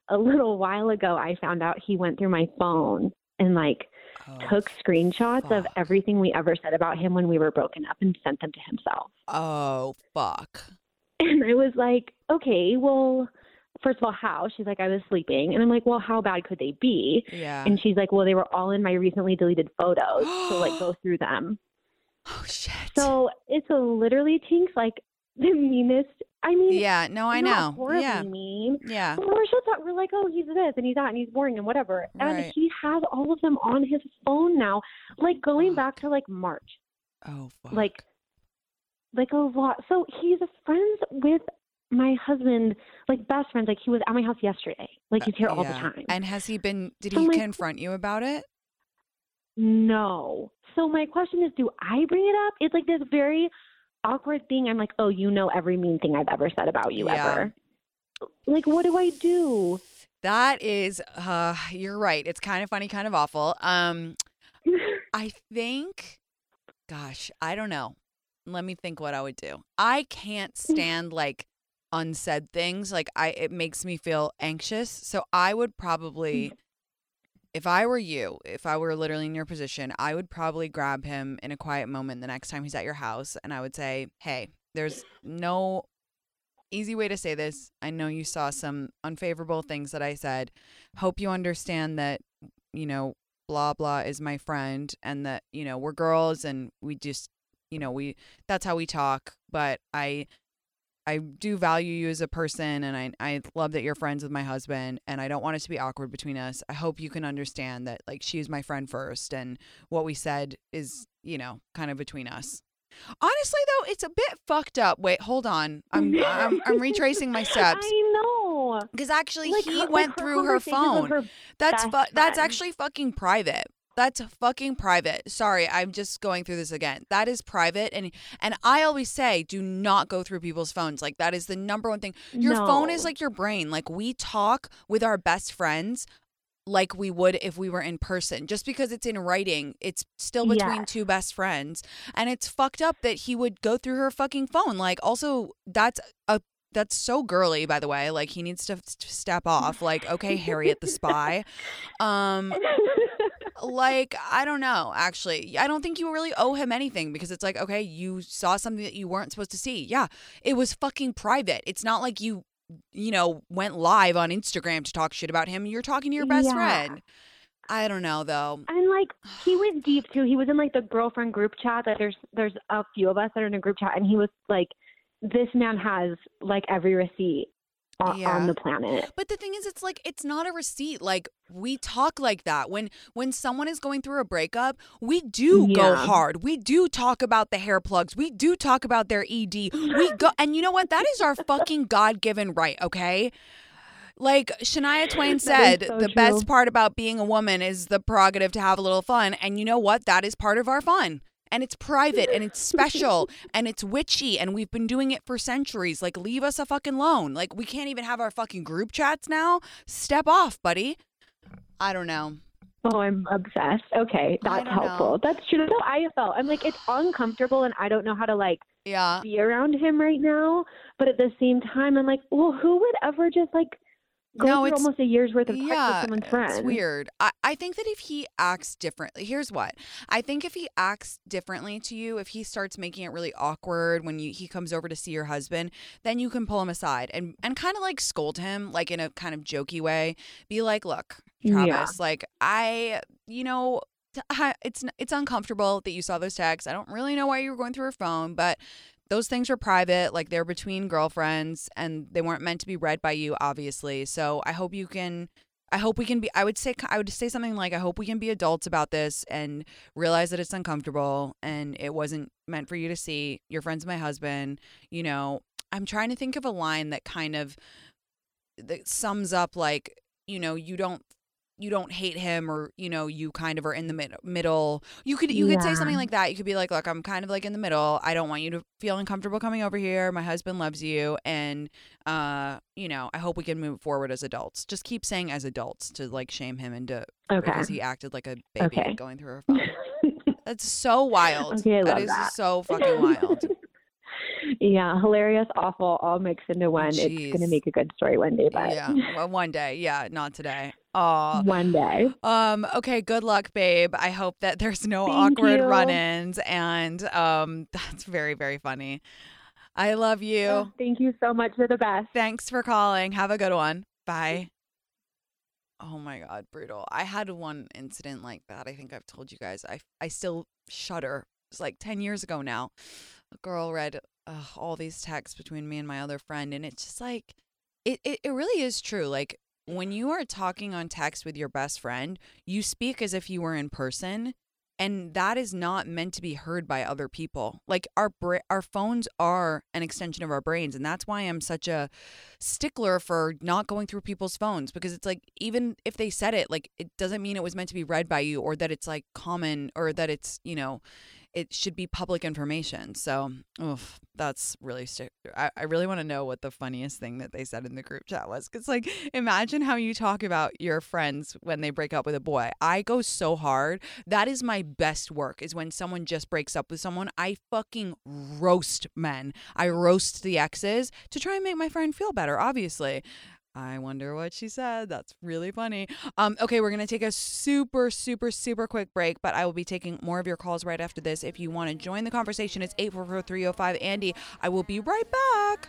a little while ago I found out he went through my phone and like Oh, took screenshots of everything we ever said about him when we were broken up and sent them to himself. Oh, fuck. And I was like, okay, well, first of all, how? She's like, I was sleeping. And I'm like, well, how bad could they be? Yeah. And she's like, well, they were all in my recently deleted photos. so, like, go through them. oh shit. So it's a literally Tinx like the meanest. I mean, yeah. No, I know. horribly Yeah. mean. Yeah. But we're just we're like, oh, he's this and he's that and he's boring and whatever. And Right. he has all of them on his phone now, like going Fuck. back to like March, Oh fuck. like, like a lot. So he's friends with my husband, like best friends. Like he was at my house yesterday. Like he's here all the Uh, time. And has he been? Did he like- confront you about it? No. So my question is, do I bring it up? It's like this very awkward thing. I'm like, oh, you know every mean thing I've ever said about you Yeah. ever. Like, what do I do? That is, uh, you're right. It's kind of funny, kind of awful. Um, I think, gosh, I don't know. Let me think what I would do. I can't stand like unsaid things. Like I, it makes me feel anxious. So I would probably, mm-hmm. if I were you, if I were literally in your position, I would probably grab him in a quiet moment the next time he's at your house, and I would say, "Hey, there's no easy way to say this. I know you saw some unfavorable things that I said. Hope you understand that, you know, blah blah is my friend and that, you know, we're girls and we just, you know, we that's how we talk, but I I do value you as a person and I I love that you're friends with my husband and I don't want it to be awkward between us. I hope you can understand that like she's my friend first and what we said is, you know, kind of between us. Honestly though, it's a bit fucked up. Wait, hold on. I'm I'm, I'm retracing my steps I know. because actually Like, he like, went through her phone. her That's fu- that's actually fucking private. That's fucking private. Sorry, I'm just going through this again. That is private and and I always say do not go through people's phones. Like that is the number one thing. Your phone is like your brain. Like we talk with our best friends like we would if we were in person. Just because it's in writing, it's still between two best friends. And it's fucked up that he would go through her fucking phone. Like also that's a that's so girly by the way. Like he needs to f- step off. Like okay, Harriet the spy. Um like I don't know actually. I don't think you really owe him anything because it's like okay, you saw something that you weren't supposed to see. Yeah, it was fucking private. It's not like you you know went live on Instagram to talk shit about him. You're talking to your best Yeah. friend. I don't know though. And like he went deep too. He was in like the girlfriend group chat. That there's there's a few of us that are in a group chat, and he was like, "This man has like every receipt on, Yeah. on the planet." But the thing is it's like it's not a receipt. Like we talk like that. When when someone is going through a breakup, we do go hard. We do talk about the hair plugs. We do talk about their ED. We go and you know what? That is our fucking God-given right, okay? Like Shania Twain said, so the true. best part about being a woman is the prerogative to have a little fun. And you know what? That is part of our fun. And it's private and it's special and it's witchy and we've been doing it for centuries. Like, leave us a fucking alone. Like, we can't even have our fucking group chats now. Step off, buddy. I don't know. Oh, I'm obsessed. Okay, that's don't know. helpful. That's true. That's how I felt. I'm like, it's uncomfortable, and I don't know how to like Yeah. be around him right now. But at the same time, I'm like, well, who would ever just like go No, it's- almost a year's worth of text with someone's friend? it's weird. I, I think that if he acts differently, here's what I think: if he acts differently to you, if he starts making it really awkward when you he comes over to see your husband, then you can pull him aside and and kind of like scold him, like in a kind of jokey way. Be like, "Look, Travis, Yeah. like I, you know." It's it's uncomfortable that you saw those texts. I don't really know why you were going through her phone, but those things are private like they're between girlfriends and they weren't meant to be read by you obviously. So i hope you can i hope we can be i would say i would say something like i hope we can be adults about this and realize that it's uncomfortable and it wasn't meant for you to see. Your friend's my husband. You know i'm trying to think of a line that kind of that sums up like you know you don't you don't hate him or you know you kind of are in the mid- middle. You could you could say something like that. You could be like look i'm kind of like in the middle. I don't want you to feel uncomfortable coming over here. My husband loves you. And uh you know i hope we can move forward as adults. Just keep saying as adults to like shame him into Okay. because he acted like a baby Okay. going through her phone. That's so wild. Okay, I love is that. so fucking wild yeah, hilarious, awful, all mixed into one. It's gonna make a good story one day, but yeah well, one day yeah not today oh one day. Um, okay, good luck, babe. I hope that there's no Thank awkward you. run ins and um that's very, very funny. I love you. Oh, thank you so much. You're the best. Thanks for calling. Have a good one. Bye. Oh my god, brutal. I had one incident like that. I think I've told you guys. I I still shudder. It's like 10 years ago now. A girl read all these texts between me and my other friend and it's just like it, it it really is true. Like when you are talking on text with your best friend, you speak as if you were in person and that is not meant to be heard by other people like our bra- our phones are an extension of our brains and that's why i'm such a stickler for not going through people's phones because it's like even if they said it like it doesn't mean it was meant to be read by you or that it's like common or that it's you know it should be public information. So, oof, that's really sti- I, I really want to know what the funniest thing that they said in the group chat was. Cause like, imagine how you talk about your friends when they break up with a boy. I go so hard. That is my best work. Is when someone just breaks up with someone. I fucking roast men. I roast the exes to try and make my friend feel better. Obviously. I wonder what she said. That's really funny. Um, okay, we're gonna take a super, super, super quick break, but I will be taking more of your calls right after this. If you want to join the conversation, it's 844-305 Andy. I will be right back.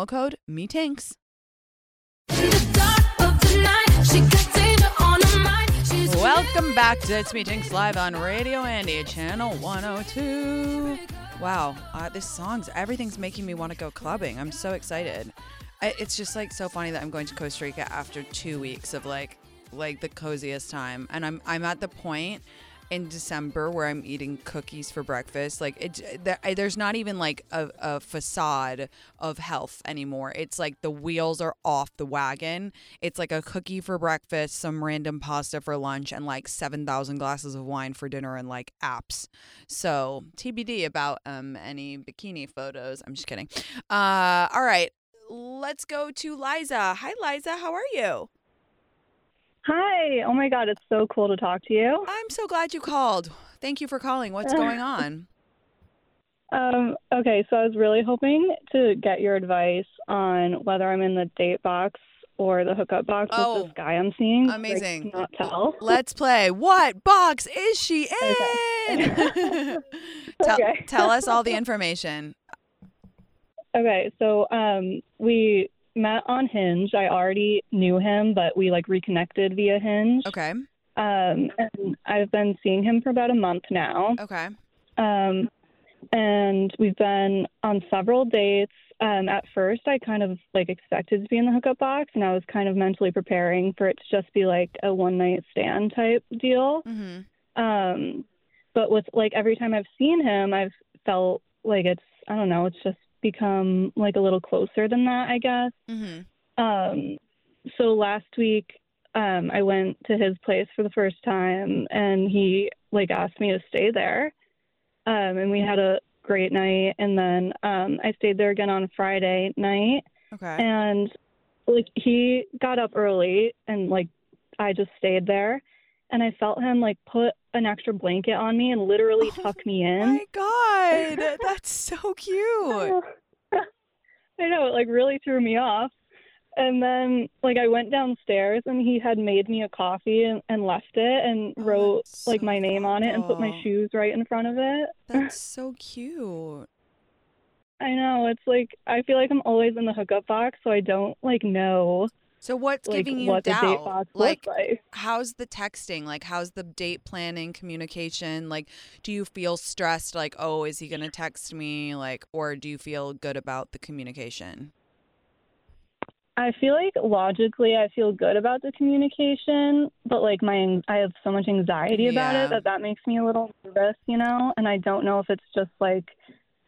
code her mind. She's Welcome back to It's Me Tinx Live on Radio Andy, Channel 102. Wow, uh, this song's everything's making me want to go clubbing. I'm so excited. I, it's just like so funny that I'm going to Costa Rica after two weeks of like like the coziest time, and I'm I'm at the point in December where I'm eating cookies for breakfast. Like it, there, there's not even like a, a facade of health anymore. It's like the wheels are off the wagon. It's like a cookie for breakfast, some random pasta for lunch, and like seven thousand glasses of wine for dinner and like apps. So TBD about um any bikini photos. I'm just kidding. Uh, all right, let's go to Liza. Hi, Liza. How are you? Hi. Oh my God, it's so cool to talk to you. I'm so glad you called. Thank you for calling. What's going on? Um, okay, so I was really hoping to get your advice on whether I'm in the date box or the hookup box Oh, with this guy I'm seeing. Amazing. cannot tell. Let's play. What box is she in? tell, Okay. tell us all the information. Okay, so um, we met on Hinge. I already knew him, but we like reconnected via Hinge. Okay. Um, and I've been seeing him for about a month now. Okay. Um, and we've been on several dates. Um, at first, I kind of like expected to be in the hookup box, and I was kind of mentally preparing for it to just be like a one night stand type deal. Mm-hmm. Um, but with like every time I've seen him, I've felt like it's I don't know, it's just become like a little closer than that, I guess. Mm-hmm. Um, so last week, um, I went to his place for the first time, and he like asked me to stay there. Um, and we had a great night, and then um, I stayed there again on Friday night, Okay. and like he got up early, and like I just stayed there, and I felt him like put an extra blanket on me and literally Oh tuck me in. My God, that's so cute. I know, it like really threw me off. And then like I went downstairs and he had made me a coffee and, and left it and Oh, wrote that's like my name on it and put my shoes right in front of it. That's so cute. I know, it's like I feel like I'm always in the hookup box so I don't like know So what's like giving you what doubt? Like, like. how's the texting? Like, how's the date planning, communication? Like, do you feel stressed? Like, oh, is he gonna text me? Like, or do you feel good about the communication? I feel like logically I feel good about the communication, but like my I have so much anxiety about Yeah. it that that makes me a little nervous, you know, and I don't know if it's just like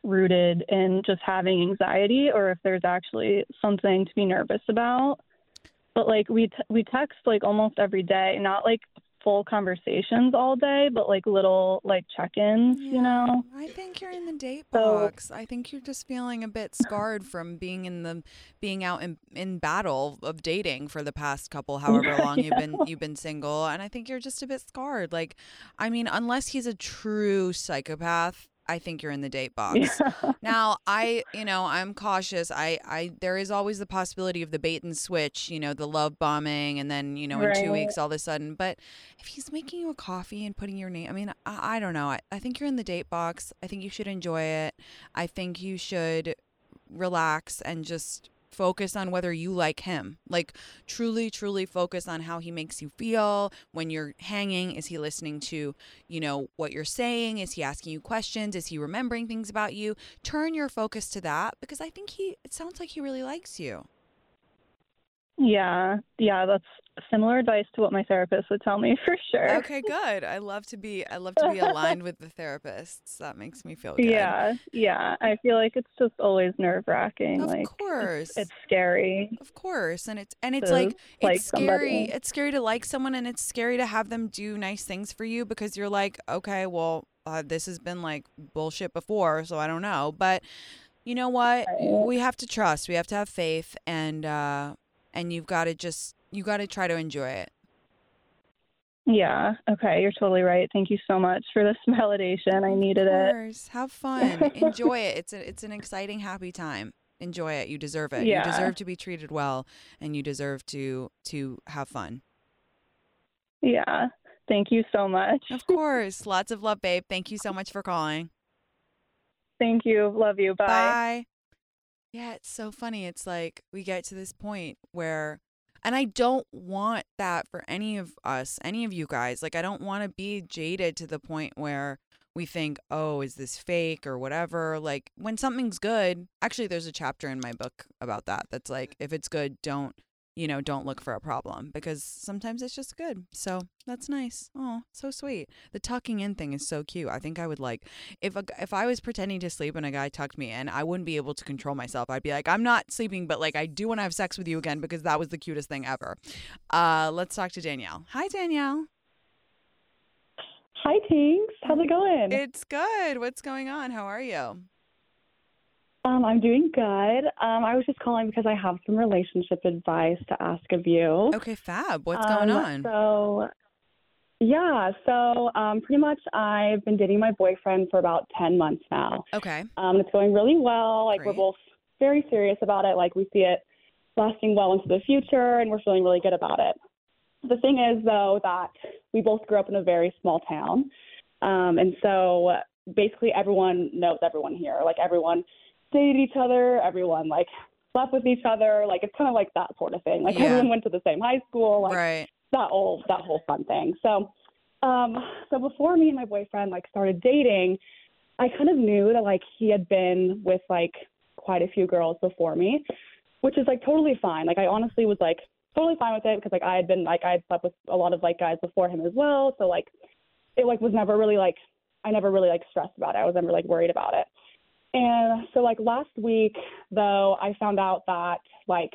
rooted in just having anxiety or if there's actually something to be nervous about. But like we t- we text like almost every day, not like full conversations all day, but like little like check-ins, you know. I think you're in the date So- box. I think you're just feeling a bit scarred from being in the being out in in battle of dating for the past couple however long you've been you've been single and I think you're just a bit scarred. Like I mean, unless he's a true psychopath, I think you're in the date box. Now, I, you know, I'm cautious. I, I, there is always the possibility of the bait and switch, you know, the love bombing, and then, you know, in two weeks, all of a sudden. But if he's making you a coffee and putting your name, I mean, I, I don't know. I, I think you're in the date box. I think you should enjoy it. I think you should relax and just focus on whether you like him. Like truly, truly focus on how he makes you feel when you're hanging. Is he listening to, you know, what you're saying? Is he asking you questions? Is he remembering things about you? Turn your focus to that because I think he it sounds like he really likes you. Yeah, yeah, that's similar advice to what my therapist would tell me for sure. Okay, good. I love to be I love to be aligned with the therapists. That makes me feel good. Yeah, yeah. I feel like it's just always nerve wracking. Of Like course. it's, it's scary. Of course, and it's and it's like like it's scary. somebody. It's scary to like someone, and it's scary to have them do nice things for you because you're like, okay, well, uh, this has been like bullshit before, so I don't know. But you know what? We have to trust. We have to have faith, and uh, and you've got to just you got to try to enjoy it. Yeah. Okay, you're totally right. Thank you so much for this validation. I needed of it. Have fun. Enjoy it. It's a, it's an exciting, happy time. Enjoy it. You deserve it. Yeah. You deserve to be treated well, and you deserve to to have fun. Yeah. Thank you so much. Of course. Lots of love, babe. Thank you so much for calling. Thank you. Love you. Bye. Bye. Yeah, it's so funny. It's like we get to this point where, and I don't want that for any of us, any of you guys. Like, I don't want to be jaded to the point where we think, oh, is this fake or whatever. Like, when something's good, actually, there's a chapter in my book about that. That's like, if it's good, don't you know, don't look for a problem because sometimes it's just good. So that's nice. Oh, so sweet. The tucking in thing is so cute. I think I would like if a, if I was pretending to sleep and a guy tucked me in, I wouldn't be able to control myself. I'd be like, I'm not sleeping, but like I do want to have sex with you again because that was the cutest thing ever. Uh, let's talk to Danielle. Hi, Danielle. Hi, Tinx. How's it going? It's good. What's going on? How are you? Um, I'm doing good. Um, I was just calling because I have some relationship advice to ask of you. Okay, fab. What's going Um, on? So, yeah, so um, pretty much I've been dating my boyfriend for about 10 months now. Okay. Um, it's going really well. Like, Great. we're both very serious about it. Like, we see it lasting well into the future, and we're feeling really good about it. The thing is, though, that we both grew up in a very small town. Um, and so basically everyone knows everyone here. Like, everyone dated each other, everyone, like, slept with each other. Like, it's kind of like that sort of thing. Like, Yeah. everyone went to the same high school. Like, right. that whole that whole fun thing. So, um, so before me and my boyfriend like started dating, I kind of knew that like he had been with like quite a few girls before me, which is like totally fine. Like I honestly was like totally fine with it because like I had been like I had slept with a lot of like guys before him as well. So like it like was never really like I never really like stressed about it. I was never like worried about it. And so like last week though, I found out that like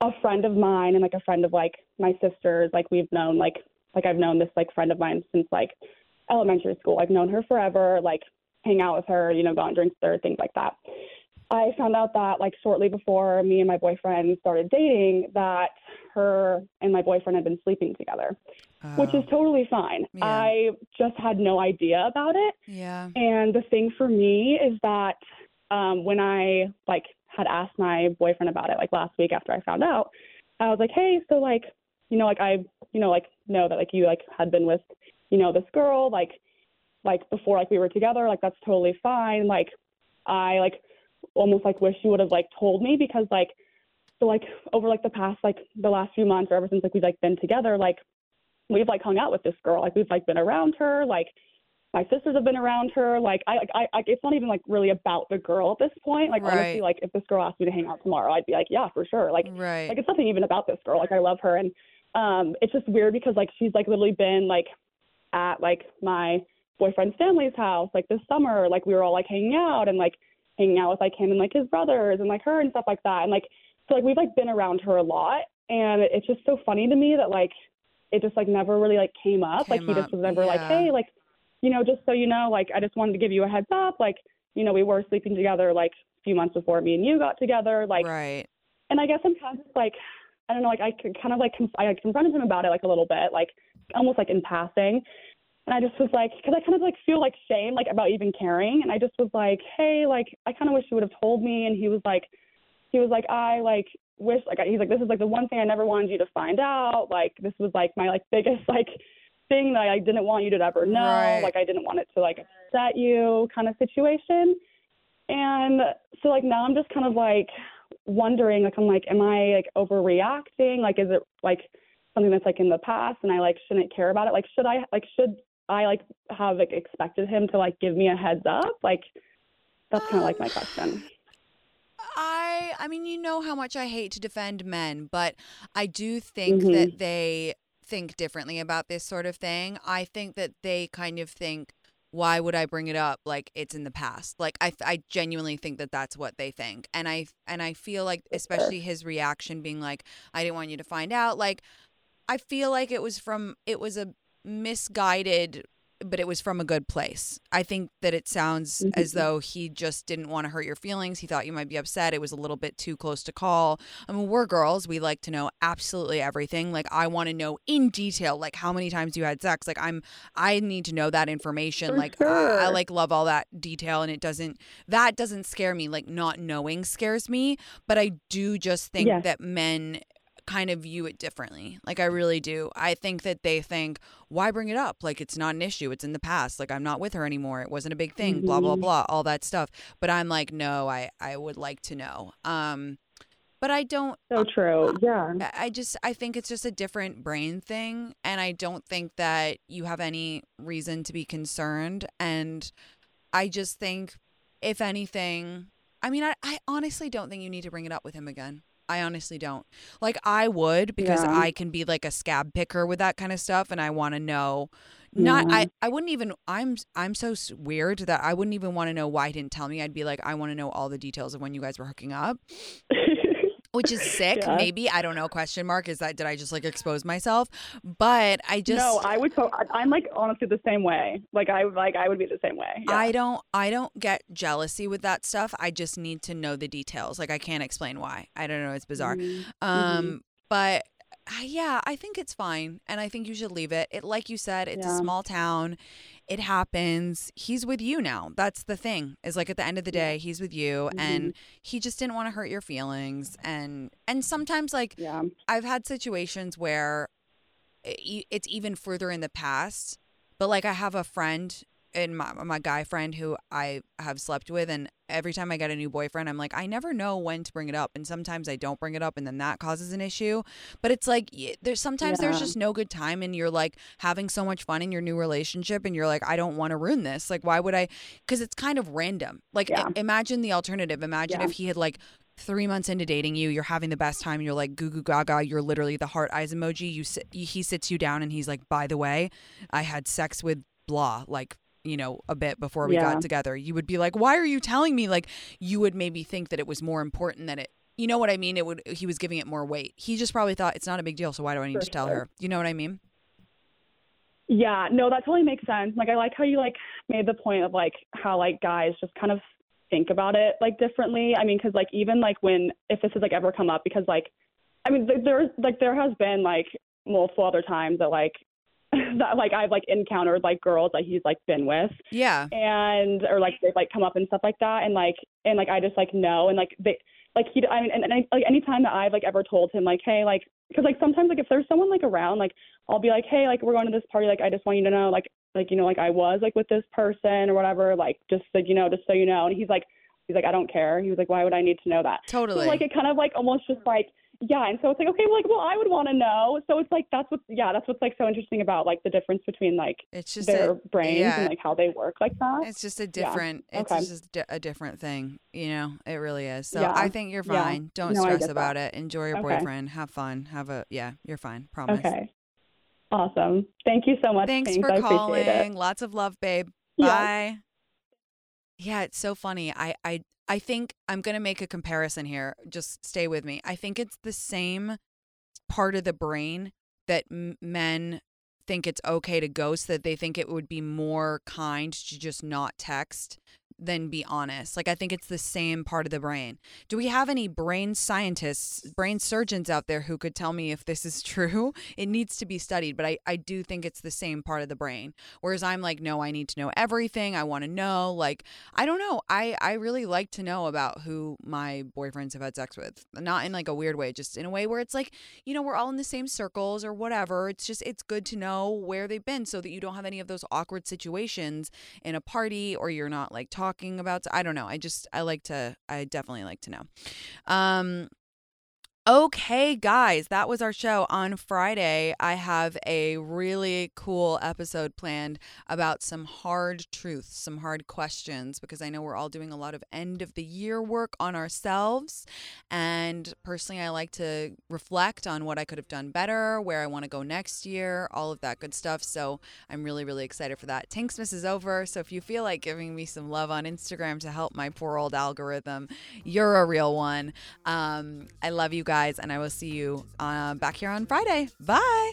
a friend of mine and like a friend of like my sister's, like we've known like like I've known this like friend of mine since like elementary school. I've known her forever, like hang out with her, you know, go on drinks with her, things like that. I found out that like shortly before me and my boyfriend started dating that her and my boyfriend had been sleeping together, which is Oh, totally fine. Yeah. I just had no idea about it. yeah. And the thing for me is that um, when I like had asked my boyfriend about it like last week after I found out, I was like, hey, so like, you know, like I, you know, like know that like you like had been with, you know, this girl like, like before like we were together, like that's totally fine. Like, I like almost like wish you would have like told me because like, so like over like the past like the last few months or ever since like we've like been together, like we've like hung out with this girl, like we've like been around her, like my sisters have been around her. Like I, like I, I it's not even like really about the girl at this point. Like Right. honestly, like if this girl asked me to hang out tomorrow, I'd be like, yeah, for sure. Like, right. like it's nothing even about this girl. Like I love her, and um, it's just weird because like she's like literally been like at like my boyfriend's family's house like this summer. Like we were all like hanging out and like hanging out with like him and like his brothers and like her and stuff like that. And like so like we've like been around her a lot, and it's just so funny to me that like it just like never really like came up. like Came he just was never like, hey, like you know, just so you know, like I just wanted to give you a heads up. Like, you know, we were sleeping together like a few months before me and you got together. Like, right. and I guess I'm kind of like, I don't know, like I could kind of like conf- I confronted him about it like a little bit, like almost like in passing. And I just was like, because I kind of like feel like shame like about even caring. And I just was like, hey, like I kind of wish you would have told me. And he was like, he was like, I like wish like he's like this is like the one thing I never wanted you to find out. Like this was like my like biggest like thing that I didn't want you to ever know. Right. Like I didn't want it to like upset you kind of situation. And so like now I'm just kind of like wondering like I'm like am I like overreacting? Like is it like something that's like in the past and I like shouldn't care about it? Like should I like should I like have like expected him to like give me a heads up? Like that's kind of like my question. I I mean, you know how much I hate to defend men, but I do think Mhm. that they think differently about this sort of thing. I think that they kind of think why would I bring it up like it's in the past? Like I I genuinely think that that's what they think. And I and I feel like especially his reaction being like I didn't want you to find out like I feel like it was from it was a misguided but it was from a good place. I think that it sounds as Mhm. though he just didn't want to hurt your feelings. He thought you might be upset. It was a little bit too close to call. I mean, we're girls. We like to know absolutely everything. Like I want to know in detail like how many times you had sex. Like I'm I need to know that information. For like I, I like love all that detail and it doesn't that doesn't scare me. Like not knowing scares me, but I do just think Yes. that men kind of view it differently. Like I really do. I think that they think, why bring it up? Like it's not an issue. It's in the past. Like I'm not with her anymore. It wasn't a big thing. Blah blah Mhm. blah. All that stuff. But I'm like, no, I I would like to know. Um, but I don't. So true. Yeah. I I just I think it's just a different brain thing, and I don't think that you have any reason to be concerned. And I just think, if anything, I mean, I, I honestly don't think you need to bring it up with him again. I honestly don't. Like I would because Yeah. I can be like a scab picker with that kind of stuff and I want to know not Yeah. I I wouldn't even I'm I'm so weird that I wouldn't even want to know why he didn't tell me. I'd be like I want to know all the details of when you guys were hooking up. Which is sick, Yeah. maybe. I don't know. Question mark. Is that did I just like expose myself? But I just no, I would. So, I- I'm like honestly the same way. Like I like I would be the same way. Yeah. I don't I don't get jealousy with that stuff. I just need to know the details. Like I can't explain why. I don't know, it's bizarre. Mhm. Um but uh, yeah, I think it's fine and I think you should leave it. It like you said, it's a small town. It happens. He's with you now. That's the thing. Is like at the end of the day, he's with you and mm-hmm. he just didn't want to hurt your feelings and and sometimes like Yeah. I've had situations where eh, it's even further in the past, but like I have a friend and my, my guy friend who I have slept with, and every time I get a new boyfriend, I'm like, I never know when to bring it up, and sometimes I don't bring it up, and then that causes an issue. But it's like there's sometimes there's just no good time, and you're like having so much fun in your new relationship, and you're like, I don't want to ruin this. Like, why would I? Because it's kind of random. Like, i- imagine the alternative. Imagine Yeah. if he had like three months into dating you, you're having the best time. You're like goo goo gaga. You're literally the heart eyes emoji. You sit, he sits you down and he's like, by the way, I had sex with blah, like you know, a bit before we Yeah. got together. You would be like, why are you telling me? Like you would maybe think that it was more important than it. You know what I mean? It would. He was giving it more weight. He just probably thought it's not a big deal. So why do I need For to tell sure. her? You know what I mean? Yeah, no, that totally makes sense. Like I like how you like made the point of like how like guys just kind of think about it like differently. I mean, because like even like when if this has like ever come up, because like I mean th- there's like there has been like multiple other times that like that like I've like encountered like girls that he's like been with. Yeah. and or like they've like come up and stuff like that. And like and like I just like know. And like they like he I mean and, and I, like anytime that I've like ever told him like hey like because like sometimes like if there's someone like around like I'll be like hey like we're going to this party. Like I just want you to know like like you know like I was like with this person or whatever like just like you know just so you know. And he's like he's like I don't care. He was like why would I need to know that? Totally. so like it kind of like almost just like yeah, and so it's like okay, well, like well, I would want to know. So it's like that's what yeah, that's what's like so interesting about like the difference between like it's just their a, brains yeah. and like how they work like that. It's just a Yeah. different. It's Okay. just a different thing. You know, it really is. So Yeah. I think you're Yeah. fine. Don't No, stress about that. it. Enjoy your Okay. boyfriend. Have fun. Have a yeah. You're fine. Promise. Okay. Awesome. Thank you so much. Thanks Thanks. for I calling. Lots of love, babe. Yeah. Bye. Yeah, it's so funny. I I I think I'm gonna make a comparison here. Just stay with me. I think it's the same part of the brain that m- men think it's okay to ghost. That they think it would be more kind to just not text than be honest. Like I think it's the same part of the brain. Do we have any brain scientists, brain surgeons out there who could tell me if this is true? It needs to be studied, but I, I do think it's the same part of the brain. Whereas I'm like, no, I need to know everything. I want to know. Like, I don't know. I, I really like to know about who my boyfriends have had sex with. Not in like a weird way, just in a way where it's like, you know, we're all in the same circles or whatever. It's just, it's good to know where they've been so that you don't have any of those awkward situations in a party or you're not like talking about I don't know. I just I like to I definitely like to know. Um Okay, guys, that was our show on Friday. I have a really cool episode planned about some hard truths, some hard questions, because I know we're all doing a lot of end of the year work on ourselves. And personally, I like to reflect on what I could have done better, where I want to go next year, all of that good stuff. So I'm really, really excited for that. Tinxmas is over. So if you feel like giving me some love on Instagram to help my poor old algorithm, you're a real one. Um, I love you guys, and I will see you uh, back here on Friday. Bye.